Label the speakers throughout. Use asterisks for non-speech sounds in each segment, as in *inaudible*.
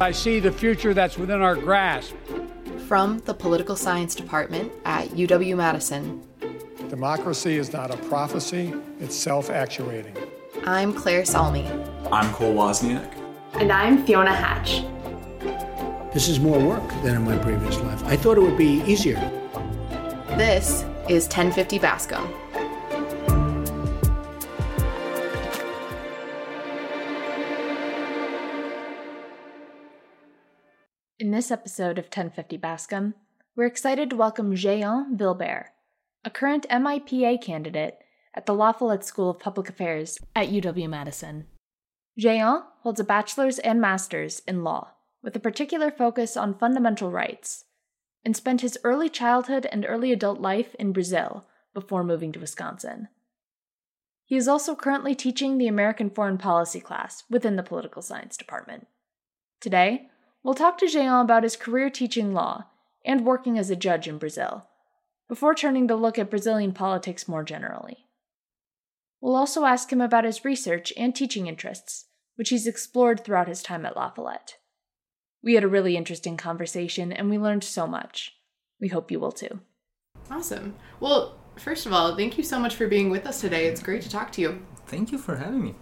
Speaker 1: I see the future that's within our grasp.
Speaker 2: From the Political Science Department at UW Madison,
Speaker 3: Democracy is not a prophecy, it's self actuating.
Speaker 2: I'm Claire Salmi.
Speaker 4: I'm Cole Wozniak.
Speaker 5: And I'm Fiona Hatch.
Speaker 6: This is more work than in my previous life. I thought it would be easier.
Speaker 2: This is 1050 Bascom.
Speaker 7: This episode of 1050 Bascom, we're excited to welcome Jehan Vilbert, a current MIPA candidate at the La Follette School of Public Affairs at UW Madison. Jehan holds a bachelor's and master's in law, with a particular focus on fundamental rights, and spent his early childhood and early adult life in Brazil before moving to Wisconsin. He is also currently teaching the American Foreign Policy class within the Political Science Department. Today, we'll talk to Jehan about his career teaching law and working as a judge in Brazil, before turning to look at Brazilian politics more generally. We'll also ask him about his research and teaching interests, which he's explored throughout his time at La Follette. We had a really interesting conversation and we learned so much. We hope you will too.
Speaker 8: Awesome. Well, first of all, thank you so much for being with us today. It's great to talk to you.
Speaker 4: Thank you for having me.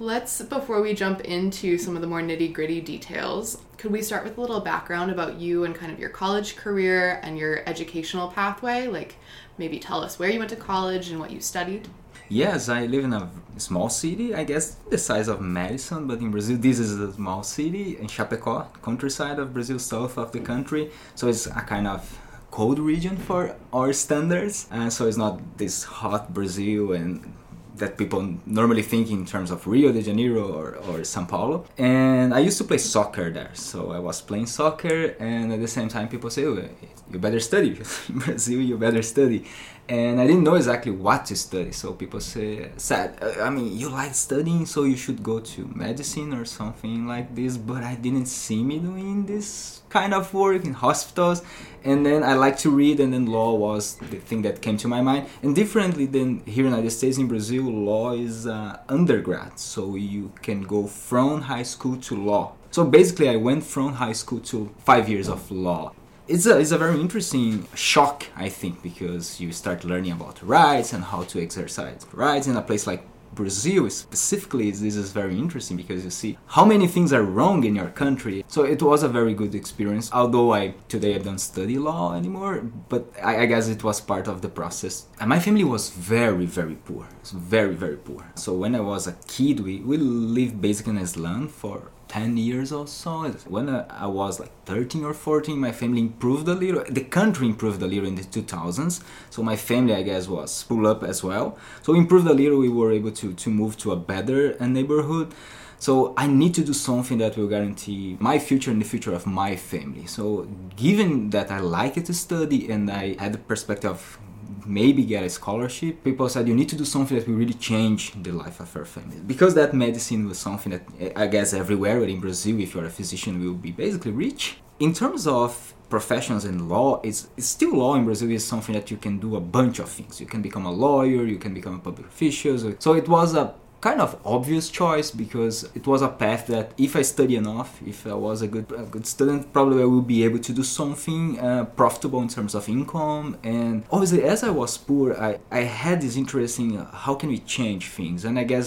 Speaker 8: Let's, before we jump into some of the more nitty gritty details, could we start with a little background about you and kind of your college career and your educational pathway? Like maybe tell us where you went to college and what you studied?
Speaker 4: Yes, I live in a small city, I guess the size of Madison, but in Brazil this is a small city in Chapecó, countryside of Brazil, south of the country. So it's a kind of cold region for our standards, and so it's not this hot Brazil and that people normally think in terms of Rio de Janeiro or, or Sao Paulo. And I used to play soccer there. So I was playing soccer, and at the same time, people say, oh, you better study. in *laughs* Brazil, you better study. And I didn't know exactly what to study. So people say, said, uh, I mean, you like studying, so you should go to medicine or something like this. But I didn't see me doing this kind of work in hospitals and then I like to read and then law was the thing that came to my mind. And differently than here in the United States in Brazil law is uh, undergrad so you can go from high school to law. So basically I went from high school to five years of law. It's a, it's a very interesting shock I think because you start learning about rights and how to exercise rights in a place like Brazil specifically, this is very interesting because you see how many things are wrong in your country. So it was a very good experience. Although I today I don't study law anymore, but I, I guess it was part of the process. And my family was very very poor, very very poor. So when I was a kid, we we lived basically in a slum for 10 years or so. When I was like 13 or 14, my family improved a little. The country improved a little in the 2000s. So my family, I guess, was pulled up as well. So improved a little. We were able to, to move to a better uh, neighborhood. So I need to do something that will guarantee my future and the future of my family. So given that I like it to study and I had the perspective of maybe get a scholarship, people said you need to do something that will really change the life of our family. Because that medicine was something that eh, I guess everywhere, but in Brazil, if you're a physician, will be basically rich. In terms of professions in law, it's, it's still law in Brazil is something that you can do a bunch of things. You can become a lawyer, you can become a public official. So it was a kind of obvious choice because it was a path that if I study enough, if I was a good a good student, probably I will be able to do something uh, profitable in terms of income. And obviously, as I was poor, I, I had this interest in uh, how can we change things. And I guess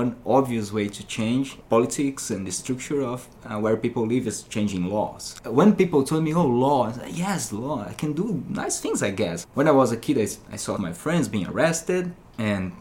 Speaker 4: one obvious way to change politics and the structure of uh, where people live is changing laws. When people told me, oh, law, said, yes, law, I can do nice things, I guess. When I was a kid, I, I saw my friends being arrested and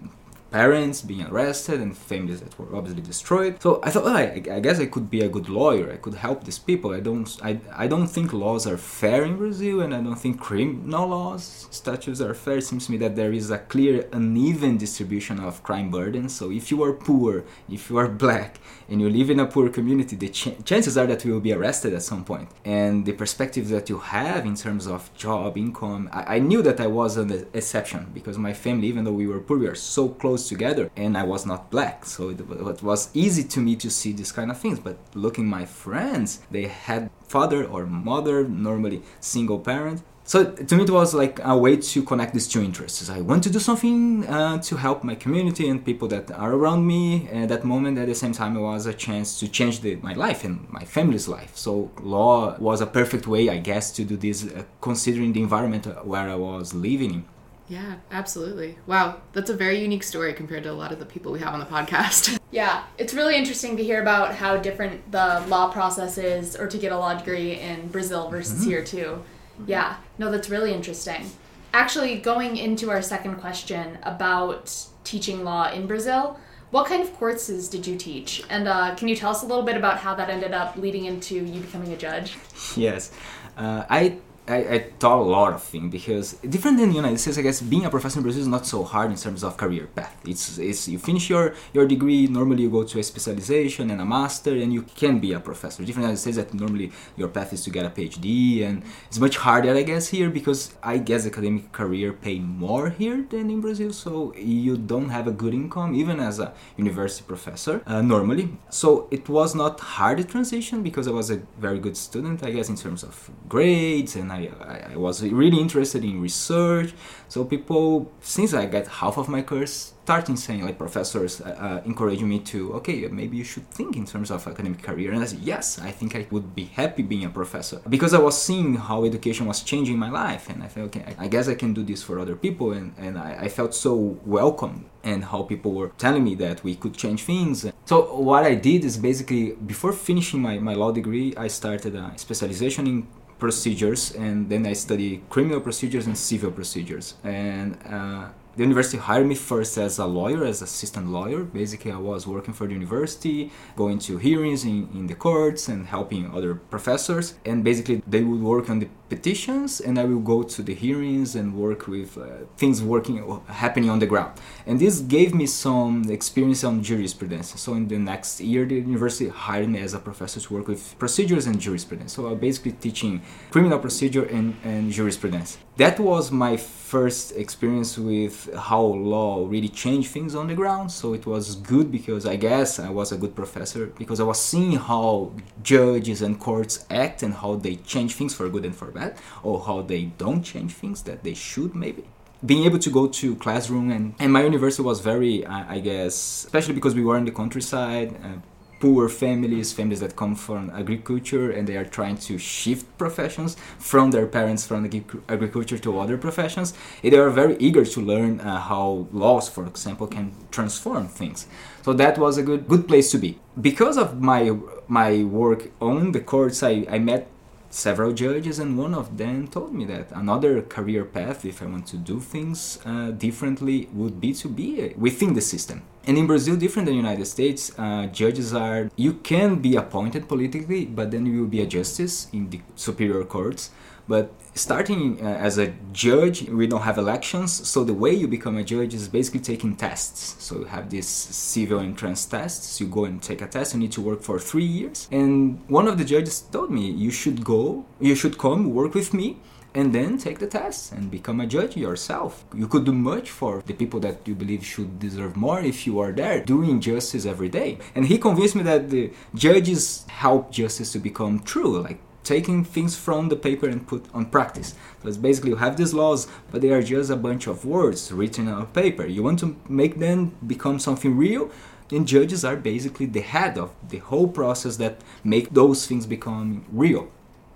Speaker 4: parents being arrested and families that were obviously destroyed. So I thought, oh, I, I, guess I could be a good lawyer. I could help these people. I don't, I, I don't think laws are fair in Brazil, and I don't think criminal laws, statutes are fair. It seems to me that there is a clear uneven distribution of crime burden. So if you are poor, if you are black, and you live in a poor community, the ch- chances are that you will be arrested at some point. And the perspective that you have in terms of job, income, I, I knew that I was an exception because my family, even though we were poor, we are so close together and I was not black so it, it was easy to me to see these kind of things but looking my friends they had father or mother normally single parent So to me, it was like a way to connect these two interests. I want to do something uh, to help my community and people that are around me. At that moment, at the same time, it was a chance to change the, my life and my family's life. So law was a perfect way, I guess, to do this, uh, considering the environment where I was living in.
Speaker 8: Yeah, absolutely. Wow, that's a very unique story compared to a lot of the people we have on the podcast. *laughs*
Speaker 7: yeah, it's really interesting to hear about how different the law process is or to get a law degree in Brazil versus mm-hmm. here too. Yeah, no, that's really interesting. Actually, going into our second question about teaching law in Brazil, what kind of courses did you teach? And uh, can you tell us a little bit about how that ended up leading into you becoming a judge? *laughs*
Speaker 4: Yes. Uh, I I, I taught a lot of things because different than the United States, I guess being a professor in Brazil is not so hard in terms of career path. It's, it's you finish your, your degree, normally you go to a specialization and a master, and you can be a professor. Different than the United States that normally your path is to get a PhD, and it's much harder, I guess, here because I guess academic career pay more here than in Brazil, so you don't have a good income even as a university professor uh, normally. So it was not hard transition because I was a very good student, I guess, in terms of grades and I was really interested in research. So people, since I got half of my course, starting saying like professors uh, uh, encouraging me to okay maybe you should think in terms of academic career and I said yes I think I would be happy being a professor because I was seeing how education was changing my life and I felt okay I, I guess I can do this for other people and, and I, I felt so welcome and how people were telling me that we could change things. So what I did is basically before finishing my, my law degree, I started a specialization in procedures and then I study criminal procedures and civil procedures. And uh, the university hired me first as a lawyer, as assistant lawyer. Basically, I was working for the university, going to hearings in, in the courts and helping other professors. And basically, they would work on the petitions and I will go to the hearings and work with uh, things working happening on the ground. And this gave me some experience on jurisprudence. So in the next year, the university hired me as a professor to work with procedures and jurisprudence. So I'm basically teaching criminal procedure and, and jurisprudence. That was my first experience with how law really changed things on the ground. So it was good because I guess I was a good professor because I was seeing how judges and courts act and how they change things for good and for bad, or how they don't change things that they should maybe being able to go to classroom and, and my university was very I, I guess especially because we were in the countryside uh, poor families, families that come from agriculture, and they are trying to shift professions from their parents from agriculture to other professions. They are very eager to learn uh, how laws, for example, can transform things. So that was a good good place to be. Because of my my work on the courts, I, I met several judges, and one of them told me that another career path, if I want to do things uh, differently, would be to be within the system. And in Brazil, different than the United States, uh, judges are you can be appointed politically, but then you will be a justice in the superior courts. But starting uh, as a judge, we don't have elections, so the way you become a judge is basically taking tests. So you have these civil entrance tests. You go and take a test. You need to work for three years. And one of the judges told me, "You should go. You should come work with me." and then take the test and become a judge yourself. You could do much for the people that you believe should deserve more if you are there doing justice every day. And he convinced me that the judges help justice to become true, like taking things from the paper and put on practice. So it's basically you have these laws, but they are just a bunch of words written on paper. You want to make them become something real, and judges are basically the head of the whole process that make those things become real.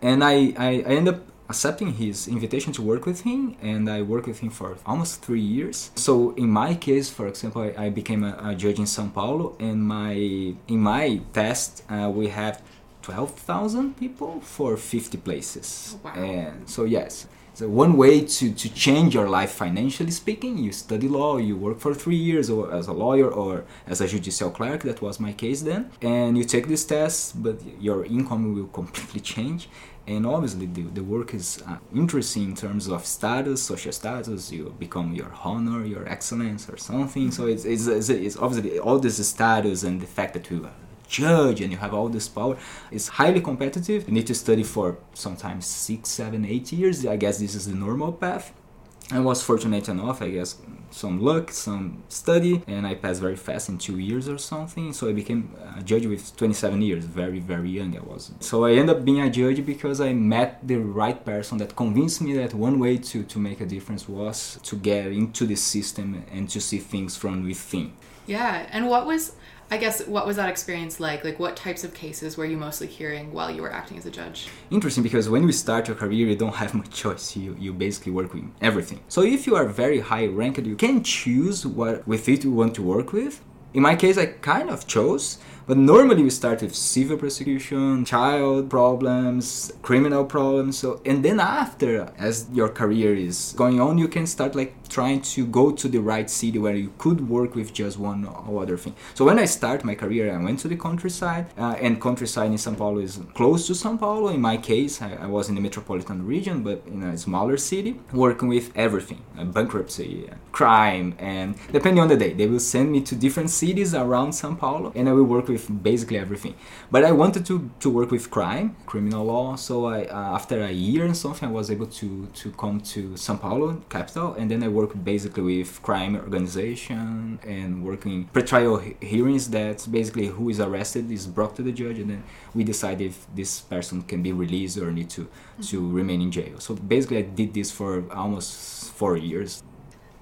Speaker 4: And I, I, I end up accepting his invitation to work with him and I worked with him for almost three years. So in my case, for example, I, I became a, a, judge in Sao Paulo and my in my test uh, we have 12,000 people for 50 places.
Speaker 8: Oh, wow.
Speaker 4: And so, yes. So one way to, to change your life financially speaking, you study law, you work for three years or as a lawyer or as a judicial clerk, that was my case then, and you take this test, but your income will completely change. And obviously the, the work is uh, interesting in terms of status, social status, you become your honor, your excellence or something. So it's, it's, it's, it's obviously all this status and the fact that you judge and you have all this power. It's highly competitive. You need to study for sometimes six, seven, eight years. I guess this is the normal path. I was fortunate enough, I guess, some luck, some study, and I passed very fast in two years or something. So I became a judge with 27 years, very, very young I was. So I ended up being a judge because I met the right person that convinced me that one way to, to make a difference was to get into the system and to see things from within.
Speaker 8: Yeah, and what was I guess what was that experience like? Like what types of cases were you mostly hearing while you were acting as a judge?
Speaker 4: Interesting because when you start your career you don't have much choice. You you basically work with everything. So if you are very high ranked you can choose what with it you want to work with. In my case I kind of chose but normally we start with civil prosecution, child problems, criminal problems. So and then after, as your career is going on, you can start like trying to go to the right city where you could work with just one or other thing. So when I start my career, I went to the countryside, uh, and countryside in São Paulo is close to São Paulo. In my case, I, I, was in the metropolitan region, but in a smaller city, working with everything: uh, bankruptcy, uh, crime, and depending on the day, they will send me to different cities around São Paulo, and I will work with basically everything. But I wanted to, to work with crime, criminal law. So I, uh, after a year and something, I was able to, to come to São Paulo, capital, and then I worked basically with crime organization and working pre-trial hearings. That basically who is arrested is brought to the judge, and then we decide if this person can be released or need to mm-hmm. to remain in jail. So basically, I did this for almost four years.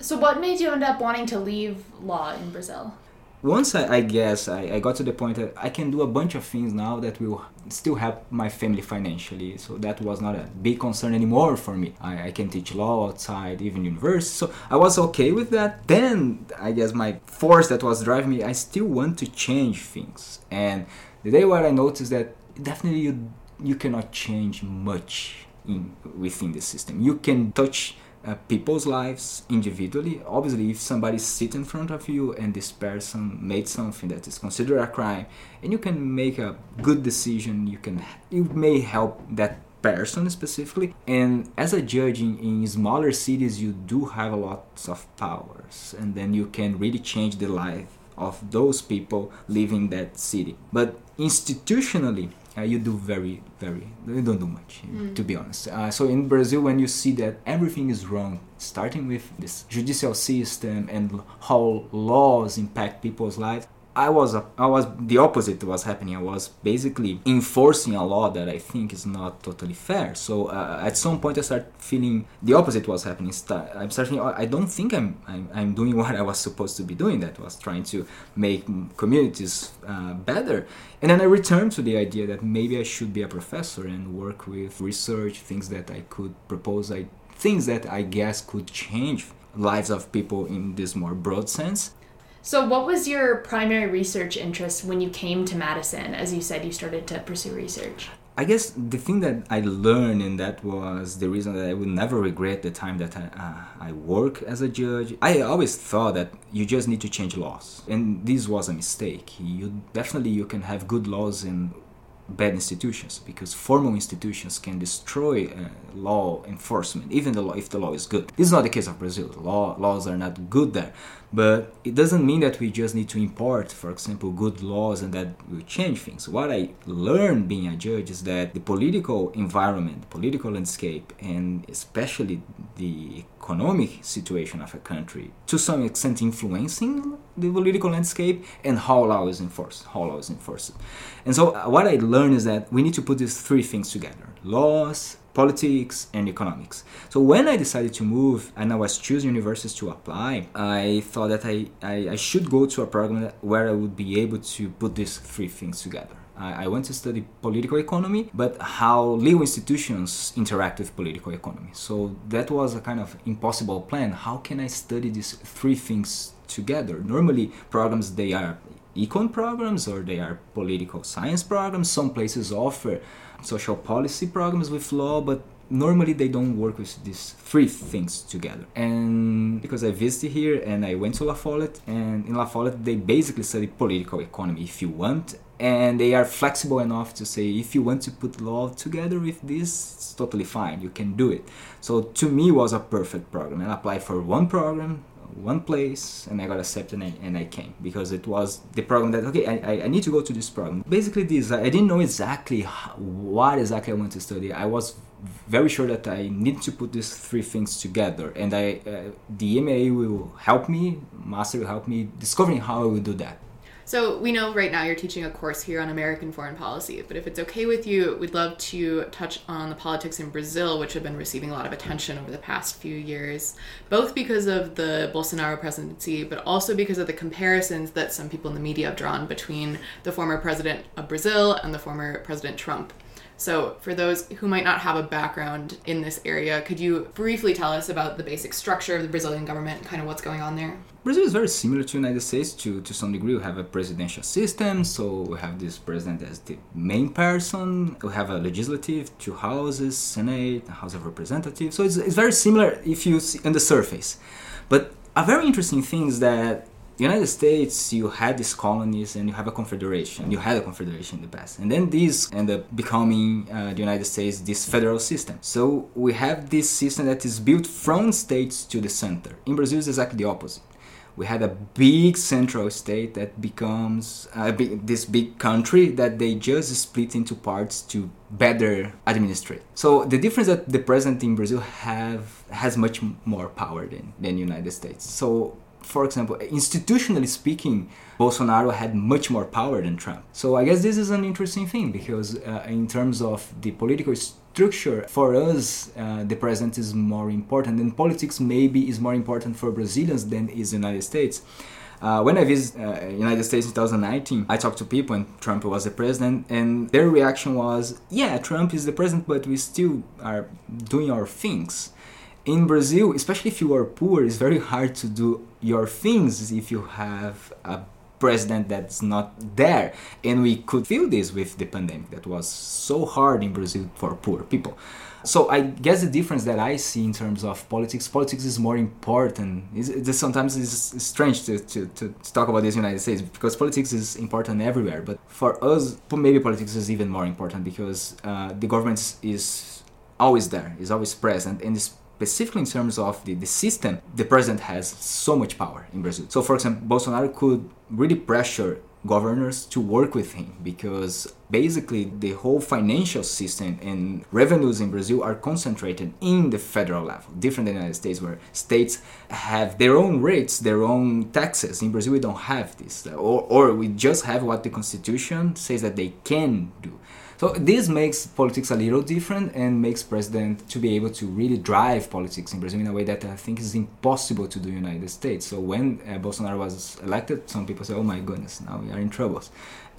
Speaker 7: So, what made you end up wanting to leave law in Brazil?
Speaker 4: Once I, I guess I, I, got to the point that I can do a bunch of things now that will still help my family financially. So that was not a big concern anymore for me. I, I can teach law outside, even university. So I was okay with that. Then I guess my force that was driving me, I still want to change things. And the day where I noticed that definitely you you cannot change much in within the system. You can touch uh, people's lives individually. Obviously, if somebody sits in front of you and this person made something that is considered a crime, and you can make a good decision, you can you may help that person specifically. And as a judge in, in smaller cities, you do have a lot of powers, and then you can really change the life of those people living that city. But institutionally, uh, you do very very you don't do much mm. to be honest uh, so in brazil when you see that everything is wrong starting with this judicial system and how laws impact people's lives I was a, I was the opposite was happening. I was basically enforcing a law that I think is not totally fair. So uh, at some point I started feeling the opposite was happening. I'm starting. I don't think I'm, I'm, I'm doing *laughs* what I was supposed to be doing. That was trying to make communities uh, better. And then I returned to the idea that maybe I should be a professor and work with research, things that I could propose, I, things that I guess could change lives of people in this more broad sense
Speaker 7: so, what was your primary research interest when you came to Madison? As you said, you started to pursue research.
Speaker 4: I guess the thing that I learned, and that was the reason that I would never regret the time that I, uh, I work as a judge. I always thought that you just need to change laws, and this was a mistake. You definitely you can have good laws in bad institutions because formal institutions can destroy uh, law enforcement even the law if the law is good this is not the case of brazil law laws are not good there but it doesn't mean that we just need to import for example good laws and that will change things. What i learned being a judge is that the political environment political landscape and especially the economic situation of a country to some extent influencing the political landscape and how law is enforced how law is enforced. And so uh, what i learned is that we need to put these three things together laws politics and economics so when i decided to move and i was choosing universities to apply i thought that i, I, I should go to a program where i would be able to put these three things together I, went to study political economy, but how legal institutions interact with political economy. So that was a kind of impossible plan. How can I study these three things together? Normally, programs they are econ programs or they are political science programs. Some places offer social policy programs with law, but normally they don't work with these three things together. And because I visited here and I went to La Follette, and in La Follette they basically study political economy if you want. And they are flexible enough to say if you want to put law together with this it's totally fine you can do it. So to me was a perfect program. And I applied for one program one place and I got accepted and I, and I came because it was the program that okay I, I need to go to this program. Basically, this I didn't know exactly how, what exactly I want to study. I was very sure that I need to put these three things together, and I uh, the MA will help me, master will help me discovering how I will do that.
Speaker 8: So we know right now you're teaching a course here on American foreign policy, but if it's okay with you, we'd love to touch on the politics in Brazil, which have been receiving a lot of attention over the past few years, both because of the Bolsonaro presidency, but also because of the comparisons that some people in the media have drawn between the former president of Brazil and the former President Trump. So, for those who might not have a background in this area, could you briefly tell us about the basic structure of the Brazilian government, and kind of what's going on there?
Speaker 4: Brazil is very similar to the United States to, to some degree. We have a presidential system, so we have this president as the main person. We have a legislative, two houses, Senate, House of Representatives. So it's, it's very similar if you see on the surface. But a very interesting thing is that United States, you had these colonies and you have a confederation. You had a confederation in the past. And then these end up becoming uh, the United States, this federal system. So we have this system that is built from states to the center. In Brazil, it's exactly the opposite. We had a big central state that becomes uh, big, this big country that they just split into parts to better administrate. So the difference that the president in Brazil have has much more power than than United States. So for example, institutionally speaking, Bolsonaro had much more power than Trump. So I guess this is an interesting thing because, uh, in terms of the political structure, for us, uh, the president is more important, and politics maybe is more important for Brazilians than is the United States. Uh, when I visited uh, United States in 2019, I talked to people and Trump was the president, and their reaction was, "Yeah, Trump is the president, but we still are doing our things." In Brazil, especially if you are poor, it's very hard to do your things if you have a president that's not there. And we could feel this with the pandemic that was so hard in Brazil for poor people. So I guess the difference that I see in terms of politics, politics is more important. It's, it's sometimes it's strange to, to, to talk about this in the United States because politics is important everywhere. But for us, maybe politics is even more important because uh, the government is always there, is always present, and is specifically in terms of the, the system, the president has so much power in Brazil. So, for example, Bolsonaro could really pressure governors to work with him because basically the whole financial system and revenues in Brazil are concentrated in the federal level, different than the United States, where states have their own rates, their own taxes. In Brazil, we don't have this, or, or we just have what the constitution says that they can do. So this makes politics a little different and makes president to be able to really drive politics in Brazil in a way that I think is impossible to do in the United States. So when uh, Bolsonaro was elected, some people say, "Oh my goodness, now we are in troubles."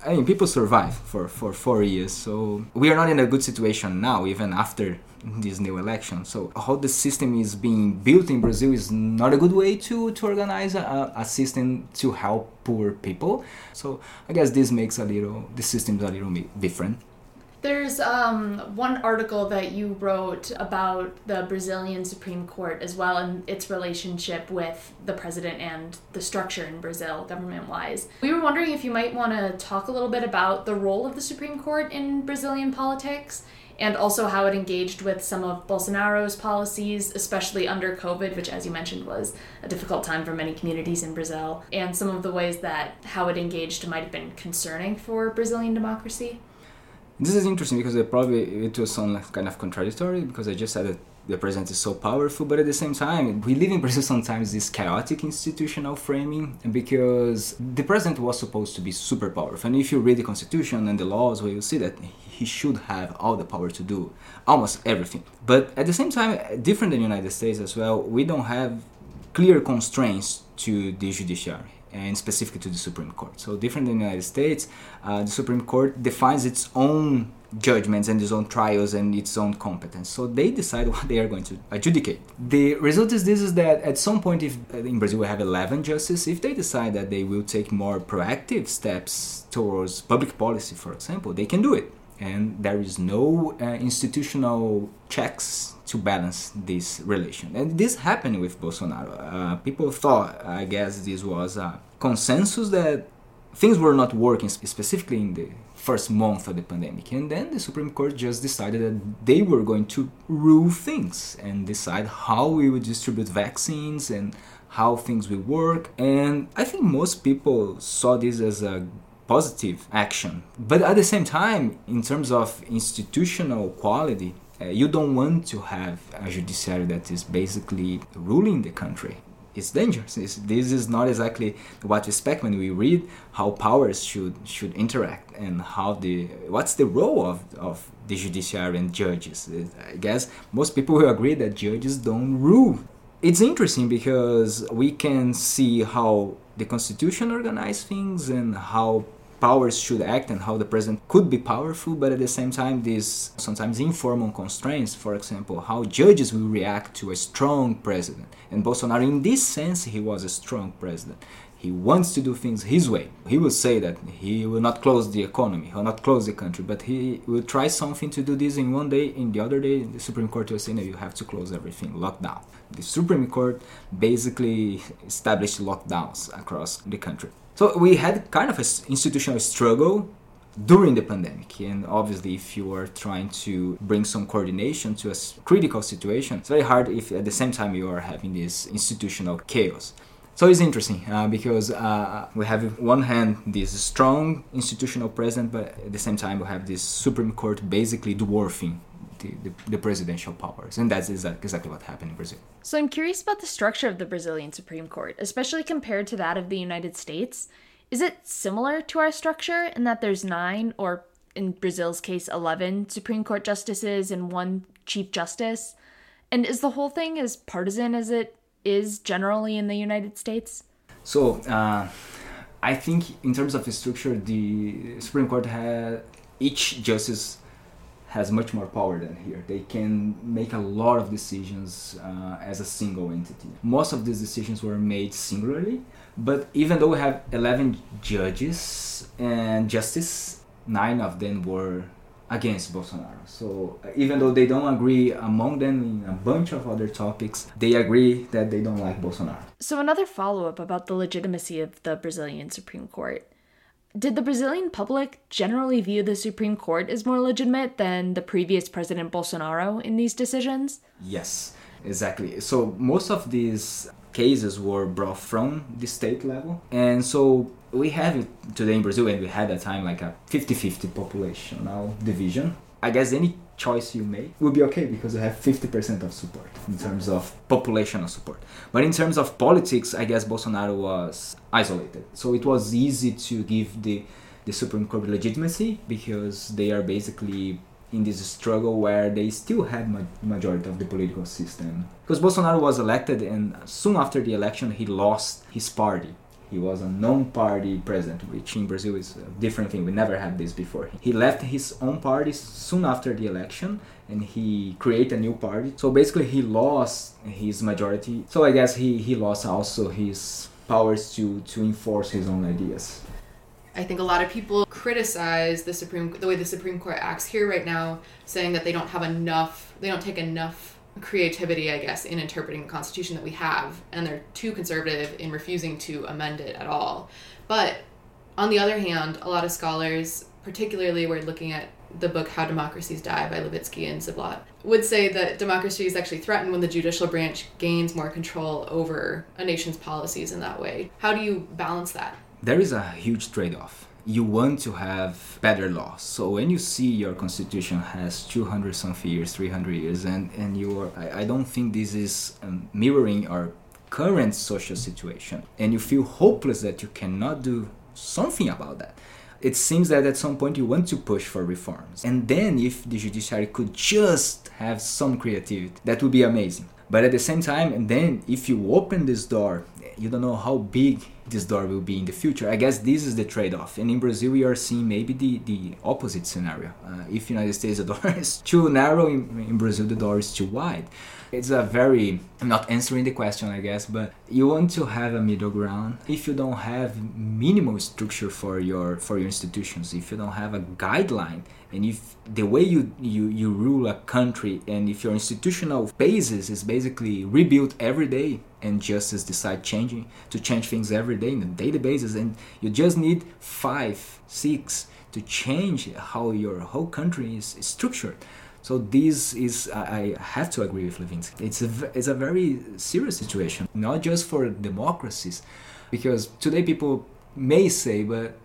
Speaker 4: I mean, people survive for, for four years, so we are not in a good situation now, even after this new election. So how the system is being built in Brazil is not a good way to, to organize a, a system to help poor people. So I guess this makes a little the system a little bit different.
Speaker 7: There's um, one article that you wrote about the Brazilian Supreme Court as well and its relationship with the president and the structure in Brazil, government wise. We were wondering if you might want to talk a little bit about the role of the Supreme Court in Brazilian politics and also how it engaged with some of Bolsonaro's policies, especially under COVID, which, as you mentioned, was a difficult time for many communities in Brazil, and some of the ways that how it engaged might have been concerning for Brazilian democracy.
Speaker 4: This is interesting because it probably it will sound like kind of contradictory because I just said that the president is so powerful, but at the same time, we live in *laughs* Brazil sometimes this chaotic institutional framing because the president was supposed to be super powerful. And if you read the constitution and the laws, well, you see that he should have all the power to do almost everything. But at the same time, different than the United States as well, we don't have clear constraints to the judiciary and specifically to the Supreme Court. So different than the United States, uh, the Supreme Court defines its own judgments and its own trials and its own competence. So they decide *laughs* what they are going to adjudicate. The result is this: is that at some point, if in Brazil we have 11 justices, if they decide that they will take more proactive steps towards public policy, for example, they can do it and there is no uh, institutional checks to balance this relation. And this happened with Bolsonaro. Uh, people thought, I guess, this was a consensus that things were not working specifically in the first month of the pandemic. And then the Supreme Court just decided that they were going to rule things and decide how we would distribute vaccines and how things will work. And I think most people saw this as a positive action. But at the same time, in terms of institutional quality, uh, you don't want to have a judiciary that is basically ruling the country it's dangerous. It's, this is not exactly what we expect when we read how powers should should interact and how the what's the role of, of the judiciary and judges. I guess most people will agree that judges don't rule. It's interesting because we can see how the constitution organizes things and how powers should act and how the president could be powerful, but at the same time, these sometimes informal constraints, for example, how judges will react to a strong president. And Bolsonaro, in this sense, he was a strong president. He wants to do things his way. He will say that he will not close the economy, he will not close the country, but he will try something to do this in one day. In the other day, the Supreme Court will say, no, you have to close everything, lockdown. The Supreme Court basically established lockdowns across the country. So we had kind of an institutional struggle during the pandemic. And obviously if you are trying to bring some coordination to a critical situation it's very hard if at the same time you are having this institutional chaos. So it's interesting uh, because uh, we have one hand this strong institutional president but at the same time we have this supreme court basically dwarfing the, the, the, presidential powers. And that's exactly what happened in Brazil.
Speaker 7: So I'm curious about the structure of the Brazilian Supreme Court, especially compared to that of the United States. Is it similar to our structure in that there's nine, or in Brazil's case, 11 Supreme Court justices and one Chief Justice? And is the whole thing as partisan as it is generally in the United States?
Speaker 4: So, uh, I think in terms of the structure, the Supreme Court had each justice has much more power than here. They can make a lot of decisions uh, as a single entity. Most of these decisions were made singularly, but even though we have 11 judges and justice, nine of them were against Bolsonaro. So uh, even though they don't agree among them in a bunch of other topics, they agree that they don't like Bolsonaro.
Speaker 7: So another follow-up about the legitimacy of the Brazilian Supreme Court. Did the Brazilian public generally view the Supreme Court as more legitimate than the previous President Bolsonaro in these decisions?
Speaker 4: Yes, exactly. So most of these cases were brought from the state level. And so we have today in Brazil, and we had at time like a 50 50 populational division. I guess any choice you make will be okay because you have 50% of support in terms of populational support. But in terms of politics, I guess Bolsonaro was isolated. So it was easy to give the, the Supreme Court legitimacy because they are basically in this struggle where they still had ma- majority of the political system. Because Bolsonaro was elected and soon after the election he lost his party he was a non-party president, which in Brazil is a different thing. We never had this before. He left his own party soon after the election, and he created a new party. So basically, he lost his majority. So I guess he he lost also his powers to to enforce his own ideas.
Speaker 8: I think a lot of people criticize the Supreme the way the Supreme Court acts here right now, saying that they don't have enough, they don't take enough creativity, I guess, in interpreting the Constitution that we have, and they're too conservative in refusing to amend it at all. But on the other hand, a lot of scholars, particularly we're looking at the book How Democracies Die by Levitsky and Ziblatt, would say that democracy is actually threatened when the judicial branch gains more control over a nation's policies in that way. How do you balance that?
Speaker 4: There is a huge trade off you want to have better laws. So when you see your constitution has 200 something years, 300 years, and, and you are, I, I don't think this is um, mirroring our current social situation, and you feel hopeless that you cannot do something about that. It seems that at some point you want to push for reforms. And then if the judiciary could just have some creativity, that would be amazing. But at the same time, and then if you open this door, you don't know how big this door will be in the future. I guess this is the trade-off. And in Brazil, we are seeing maybe the, the opposite scenario. Uh, if United States, the *laughs* door is too narrow, in, in Brazil, the door is too wide. It's a very, I'm not answering the question, I guess, but you want to have a middle ground. If you don't have minimal structure for your for your institutions, if you don't have a guideline, and if the way you, you, you rule a country and if your institutional basis is basically rebuilt every day and justice decide changing to change things every day in the databases and you just need five six to change how your whole country is structured so this is I have to agree with Levitsky. It's a it's a very serious situation, not just for democracies, because today people may say, but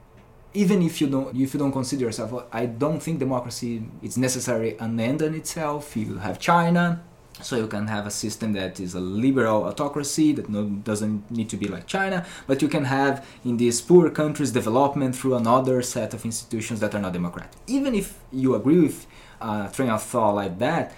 Speaker 4: even if you don't if you don't consider yourself i don't think democracy is necessarily an end in itself. You have china so you can have a system that is a liberal autocracy that no, doesn't need to be like china but you can have in these poor countries development through another set of institutions that are not democratic. Even if you agree with a train of thought like that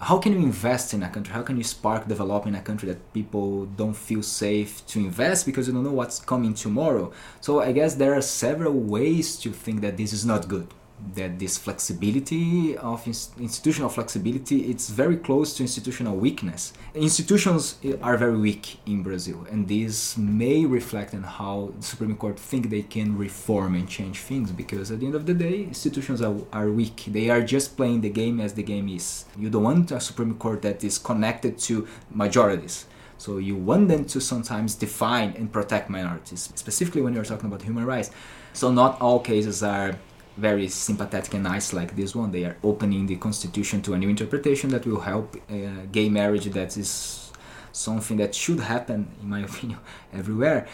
Speaker 4: how can you invest in a country? How can you spark development in a country that people don't feel safe to invest because you don't know what's coming tomorrow? So I guess there are several ways to think that this is not good that this flexibility of institutional flexibility it's very close to institutional weakness. Institutions are very weak in brazil and this may reflect on how the supreme court think they can reform and change things because at the end of the day institutions are, are weak. They are just playing the game as the game is. You don't want a supreme court that is connected to majorities. So you want them to sometimes define and protect minorities specifically when you're talking about human rights. So not all cases are very sympathetic and nice like this one. They are opening the constitution to a new interpretation that will help uh, gay marriage. That is something that should happen, in my *laughs* opinion, everywhere.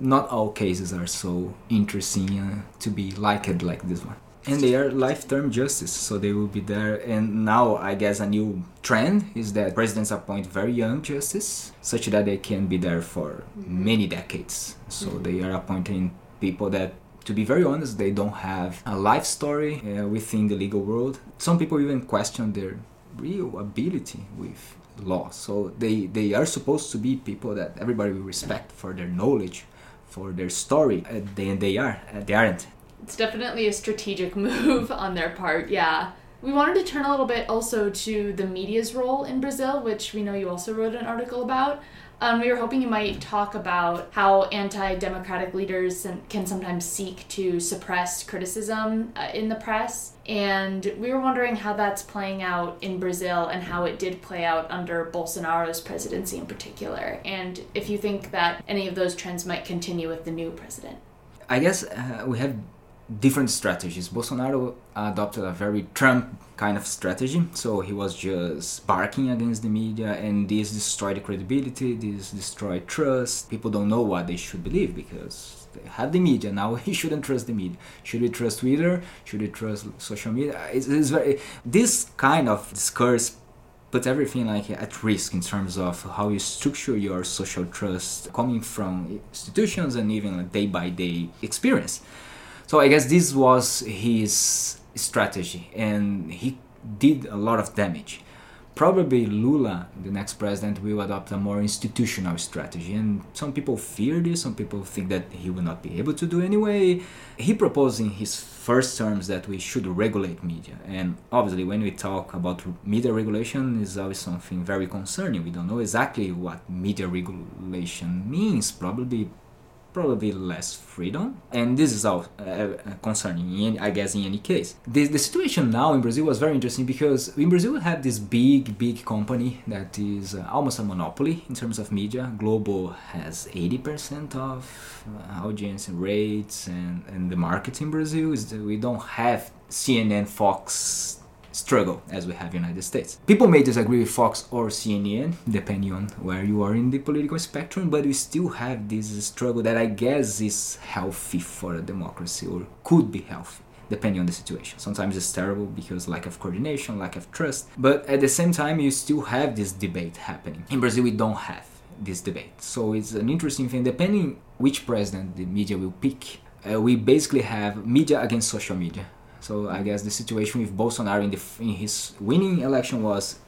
Speaker 4: Not all cases are so interesting uh, to be liked like this one. And they are life-term justice, so they will be there. And now, I guess a new trend is that presidents appoint very young justices, such that they can be there for many decades. So they are appointing people that to be very honest, they don't have a life story uh, within the legal world. Some people even question their real ability with law. So they, they are supposed to be people that everybody will respect for their knowledge, for their story. Uh, they, they are. Uh, they aren't.
Speaker 7: It's definitely a strategic *laughs* move on their part, yeah. We wanted to turn a little bit also to the media's role in Brazil, which we know you also wrote an article about. Um, we were hoping you might talk about how anti democratic leaders can sometimes seek to suppress criticism uh, in the press. And we were wondering how that's playing out in Brazil and how it did play out under Bolsonaro's presidency in particular. And if you think that any of those trends might continue with the new president.
Speaker 4: I guess uh, we have different strategies. Bolsonaro adopted a very Trump kind of strategy, so he was just barking against the media, and this destroyed credibility, this destroyed trust. People don't know what they should believe because they have the media now. *laughs* He shouldn't trust the media. Should we trust Twitter? Should we trust social media? It's, it's very this kind of discourse puts everything like at risk in terms of how you structure your social trust coming from institutions and even a day by day experience. So I guess this was his strategy, and he did a lot of damage. Probably Lula, the next president, will adopt a more institutional strategy, and some people fear this. Some people think that he will not be able to do anyway. He proposed in his first terms that we should regulate media, and obviously, when we talk about media regulation, is always something very concerning. We don't know exactly what media regulation means. Probably probably less freedom and this is all uh, uh, concerning in, i guess in any case. The, the situation now in brazil was very interesting because in brazil we have this big big company that is uh, almost a monopoly in terms of media. Globo has 80% of uh, audience rates and, and the market in brazil is we don't have cnn fox struggle as we have in the United States. People may disagree with Fox or CNN, depending on where you are in the political spectrum, but we still have this struggle that I guess is healthy for a democracy or could be healthy depending on the situation. Sometimes it's terrible because lack of coordination, lack of trust, but at the same time you still have this debate happening. In Brazil we don't have this debate. So it's an interesting thing depending which president the media will pick. Uh, we basically have media against social media so I guess the situation with Bolsonaro in, the, in his winning election was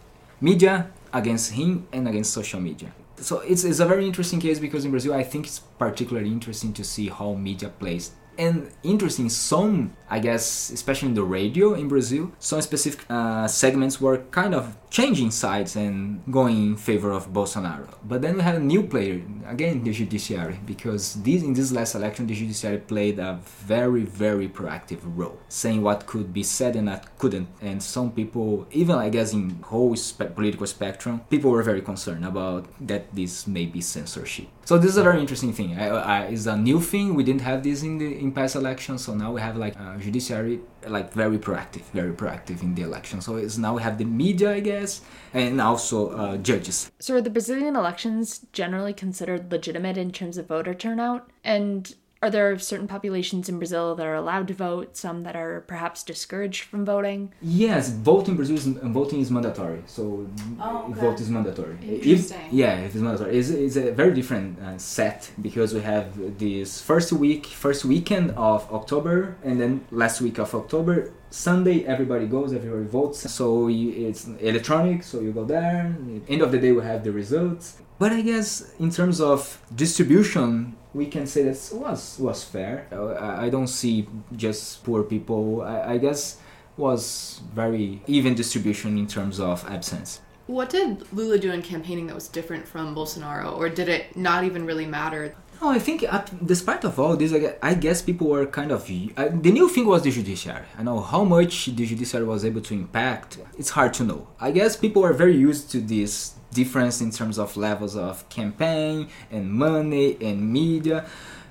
Speaker 4: media against him and against social media. So it's, it's a very interesting case because in Brazil I think it's particularly interesting to see how media plays And interesting, some I guess, especially in the radio in Brazil, some specific uh, segments were kind of changing sides and going in favor of Bolsonaro. But then we had a new player, again, the judiciary, because this, in this last election, the judiciary played a very, very proactive role, saying what could be said and what couldn't. And some people, even I guess in whole spe- political spectrum, people were very concerned about that this may be censorship. So this is a very interesting thing. I, I, it's a new thing. We didn't have this in the in past elections, so now we have like uh, judiciary like very proactive, very proactive in the election. So it's now we have the media, I guess, and also uh, judges.
Speaker 7: So are the Brazilian elections generally considered legitimate in terms of voter turnout? And are there certain populations in Brazil that are allowed to vote, some that are perhaps discouraged from voting?
Speaker 4: Yes, voting in Brazil is voting is mandatory. So
Speaker 8: Oh, okay.
Speaker 4: vote is mandatory.
Speaker 8: Interesting.
Speaker 4: If, yeah, if it's mandatory. It's, it's a very different uh, set because we have this first week, first weekend of October, and then last week of October. Sunday, everybody goes, everybody votes. So you, it's electronic, so you go there. End of the day, we have the results. But I guess in terms of distribution, we can say that was was fair. Uh, I, I don't see just poor people. I, I guess was very even distribution in terms of absence.
Speaker 8: What did Lula do in campaigning that was different from Bolsonaro, or did it not even really matter?
Speaker 4: No, I think uh, despite of all this, I guess people were kind of uh, the new thing was the judiciary. I know how much the judiciary was able to impact. It's hard to know. I guess people are very used to this difference in terms of levels of campaign and money and media.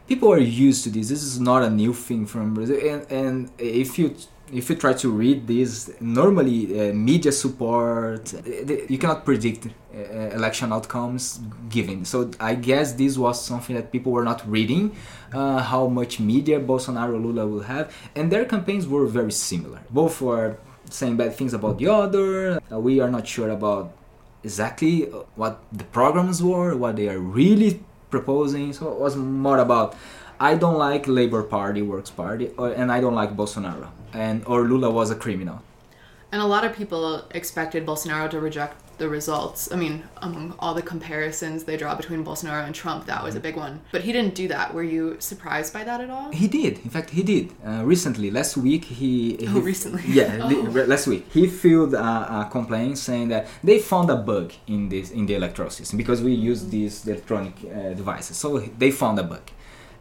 Speaker 4: People are used to this. This is not a new thing from Brazil. And, and if you if you try to read this, normally uh, media support, uh, you cannot predict uh, election outcomes given. So I guess this was something that people were not reading, uh, how much media Bolsonaro Lula will have, and their campaigns were very similar. Both were saying bad things about the other. Uh, we are not sure about exactly what the programs were, what they are really proposing. So it was more about I don't like Labor Party, Works Party, or, and I don't like Bolsonaro, and or Lula was a criminal.
Speaker 8: And a lot of people expected Bolsonaro to reject the results. I mean, among all the comparisons they draw between Bolsonaro and Trump, that was a big one. But he didn't do that. Were you surprised by that at all?
Speaker 4: He did. In fact, he did. Uh, recently, last week, he. he
Speaker 8: Oh, recently. *laughs*
Speaker 4: Yeah, li-
Speaker 8: Oh.
Speaker 4: last week he filed a, a complaint saying that they found a bug in this in the electoral system because we use these electronic uh, devices. So they found a bug,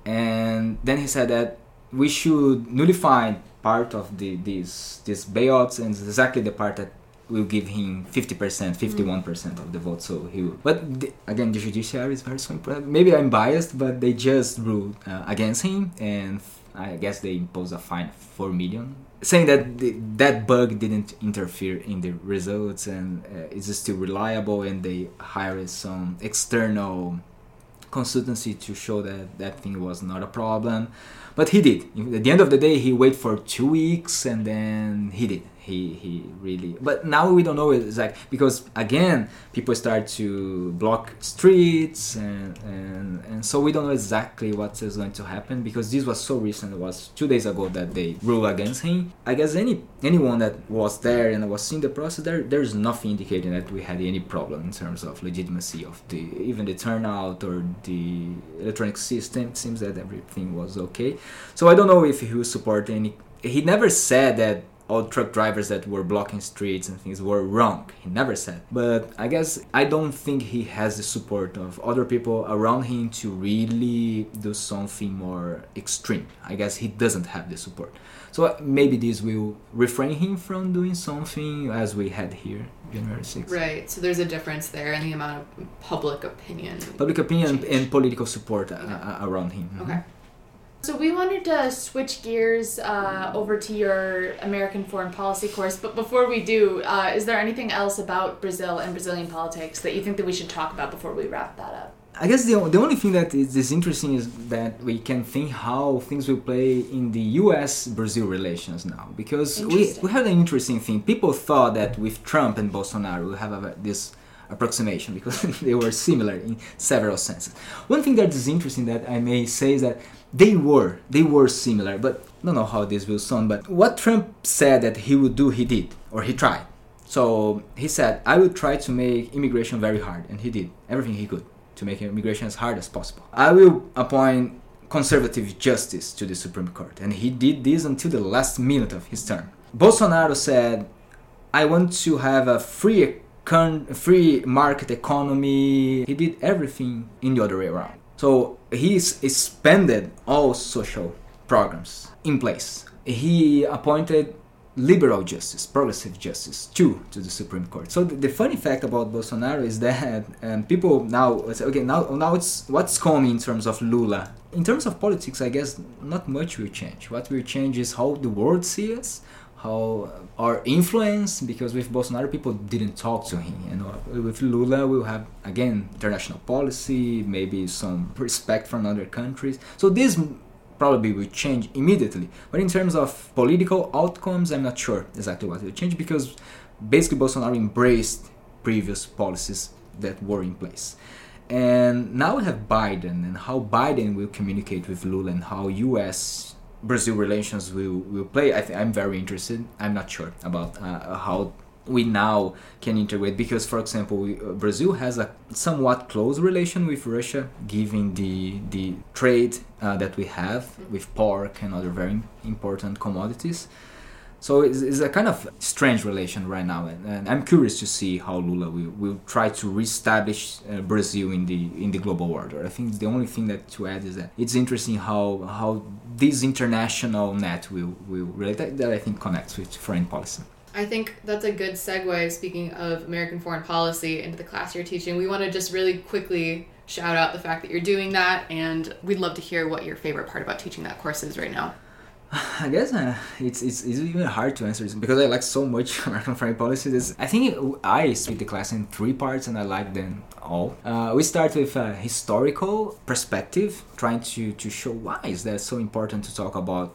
Speaker 4: and then he said that we should nullify part of the these these bailouts and exactly the part that will give him 50%, 51% of the vote. So he will. But the, again, the judiciary is very important. Maybe I'm biased, but they just ruled uh, against him, and I guess they imposed a fine of 4 million. Saying that the, that bug didn't interfere in the results and uh, it's still reliable, and they hired some external consultancy to show that that thing was not a problem. But he did. At the end of the day, he waited for two weeks and then he did. He he really. But now we don't know exactly because again, people start to block streets and and and so we don't know exactly what is going to happen because this was so recent. It was two days ago that they ruled against him. I guess any anyone that was there and was seeing the process, there there's nothing indicating that we had any problem in terms of legitimacy of the even the turnout or the electronic system. It seems that everything was okay. So I don't know if he will support any. He never said that all truck drivers that were blocking streets and things were wrong. He never said. But I guess I don't think he has the support of other people around him to really do something more extreme. I guess he doesn't have the support. So maybe this will refrain him from doing something as we had here January 6th.
Speaker 8: Right. So there's a difference there in the amount of public opinion.
Speaker 4: Public opinion
Speaker 8: Change.
Speaker 4: and political support uh,
Speaker 8: Okay.
Speaker 4: uh, around him. Mhm.
Speaker 8: Okay.
Speaker 7: So we wanted to switch gears uh, over to your American foreign policy course, but before we do, uh, is there anything else about Brazil and Brazilian politics that you think that we should talk about before we wrap that up?
Speaker 4: I guess the, the only thing that is, is interesting is that we can think how things will play in the U.S. Brazil relations now because we, we had an interesting thing. People thought that with Trump and Bolsonaro we have a, this approximation because *laughs* they were similar in several senses. One thing that is interesting that I may say is that they were they were similar, but I don't know how this will sound. But what Trump said that he would do, he did or he tried. So he said, I will try to make immigration very hard, and he did everything he could to make immigration as hard as possible. I will appoint conservative justice to the Supreme Court, and he did this until the last minute of his term. Bolsonaro said, "I want to have a free free market economy." He did everything in the other way around. So he expanded all social programs in place. He appointed liberal justice, progressive justice, too, to the Supreme Court. So the, the funny fact about Bolsonaro is that *laughs* um, people now say, okay, now now it's what's coming in terms of Lula. In terms of politics, I guess not much will change. What will change is how the world sees us, how uh, our influence, because with Bolsonaro people didn't talk to him, and you know, with Lula we'll have again international policy, maybe some respect from other countries. So this probably will change immediately. But in terms of political outcomes, I'm not sure exactly what will change because basically Bolsonaro embraced previous policies that were in place. And now we have Biden and how Biden will communicate with Lula and how US Brazil relations will, will play. I think I'm very interested. I'm not sure about uh, how we now can integrate because for example we, uh, brazil has a somewhat close relation with russia given the the trade uh, that we have with pork and other very important commodities so it's, it's, a kind of strange relation right now and, and, i'm curious to see how lula will, will try to reestablish uh, brazil in the in the global order i think the only thing that to add is that it's interesting how how this international net will will relate that, that i think connects with foreign policy
Speaker 8: I think that's a good segue, speaking of American foreign policy, into the class you're teaching. We want to just really quickly shout out the fact that you're doing that, and we'd love to hear what your favorite part about teaching that course is right now. *sighs*
Speaker 4: I guess uh, it's, it's it's even hard to answer this because I like so much *laughs* American foreign policy. This I think I split the class in three parts and I like them all. Uh, we start with a historical perspective, trying to to show why is that so important to talk about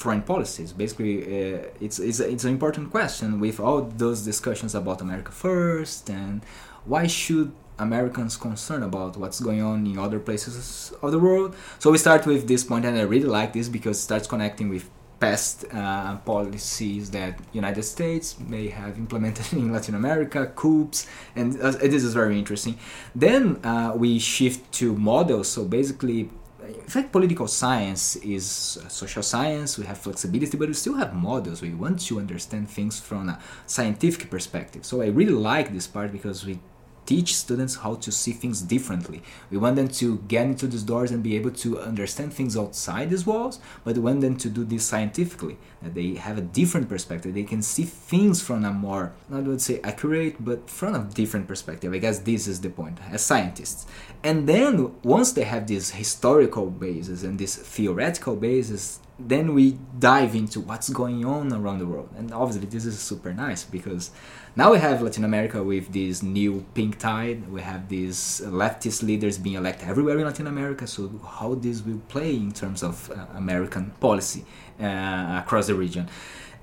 Speaker 4: foreign policies. Basically, uh, it's, it's, it's an important question with all those discussions about America first and why should Americans concern about what's going on in other places of the world. So we start with this point, and I really like this because it starts connecting with past uh, policies that United States may have implemented *laughs* in Latin America, coups, and uh, this is very interesting. Then uh, we shift to models. So basically, in fact, political science is social science. We have flexibility, but we still have models. We want to understand things from a scientific perspective. So I really like this part because we teach students how to see things differently. We want them to get into these doors and be able to understand things outside these walls, but we want them to do this scientifically. That they have a different perspective. They can see things from a more, not would say accurate, but from a different perspective. I guess this is the point as scientists. And then once they have this historical basis and this theoretical basis, then we dive into what's going on around the world. And obviously, this is super nice because now we have Latin America with this new pink tide. We have these leftist leaders being elected everywhere in Latin America. So, how this will play in terms of uh, American policy uh, across the region?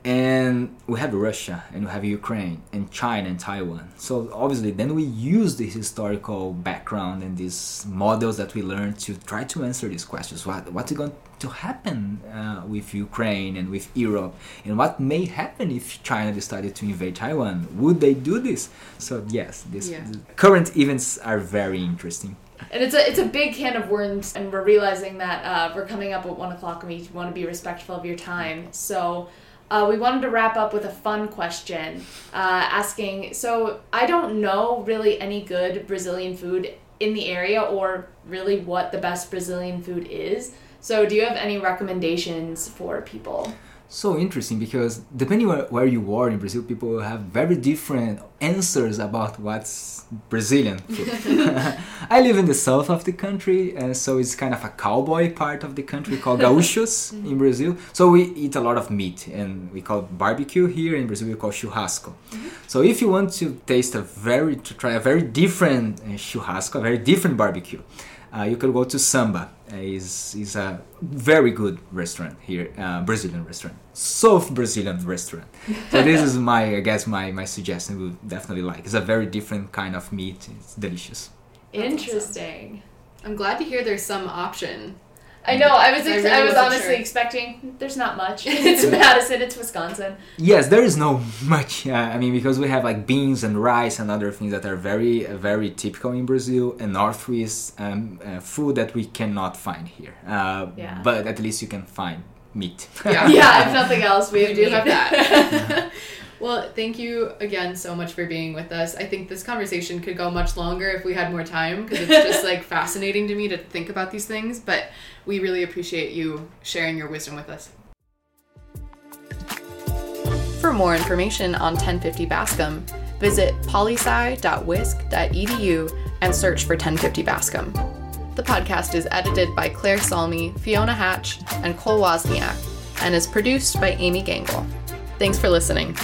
Speaker 4: and we have Russia and we have Ukraine and China and Taiwan. So obviously, then we use this historical background and these models that we learned to try to answer these questions. What what's going to happen uh, with Ukraine and with Europe, and what may happen if China decided to invade Taiwan? Would they do this? So yes, this
Speaker 8: Yeah.
Speaker 4: current events are very interesting.
Speaker 7: And it's a it's a big can of worms, and we're realizing that uh, we're coming up at one o'clock, and we want to be respectful of your time. So. Uh, we wanted to wrap up with a fun question, uh, asking. So I don't know really any good Brazilian food in the area, or really what the best Brazilian food is. So do you have any recommendations for people?
Speaker 4: So interesting because depending where, where you are in Brazil, people have very different answers about what's Brazilian food. *laughs* *laughs* I live in the south of the country, and so it's kind of a cowboy part of the country called gaúchos *laughs* in Brazil. So we eat a lot of meat, and we call barbecue here in Brazil. We call churrasco. So if you want to taste a very to try a very different uh, churrasco, a very different barbecue, uh, you can go to Samba. Uh, is is a very good restaurant here, uh, Brazilian restaurant, South Brazilian restaurant. So this is my, I guess my my suggestion. Would definitely like. It's a very different kind of meat. It's delicious.
Speaker 7: Interesting.
Speaker 8: I'm glad to hear there's some option.
Speaker 7: I know. I was.
Speaker 8: I really
Speaker 7: I was honestly
Speaker 8: sure.
Speaker 7: expecting. There's not much. *laughs* It's Madison. It's Wisconsin.
Speaker 4: Yes, there is no much. Uh, I mean, because we have like beans and rice and other things that are very, uh, very typical in Brazil and Northwest um, uh, food that we cannot find here. Uh,
Speaker 7: Yeah.
Speaker 4: But at least you can find meat.
Speaker 8: Yeah. *laughs*
Speaker 7: Yeah. *laughs* If nothing else, we
Speaker 8: we do
Speaker 7: meat.
Speaker 8: have that. Well, thank you again so much for being with us. I think this conversation could go much longer if we had more time because it's just like *laughs* fascinating to me to think about these things. But we really appreciate you sharing your wisdom with us.
Speaker 2: For more information on 1050 Bascom, visit polysci.wisc.edu and search for 1050 Bascom. The podcast is edited by Claire Salmi, Fiona Hatch, and Cole Wozniak, and is produced by Amy Gangle. Thanks for listening.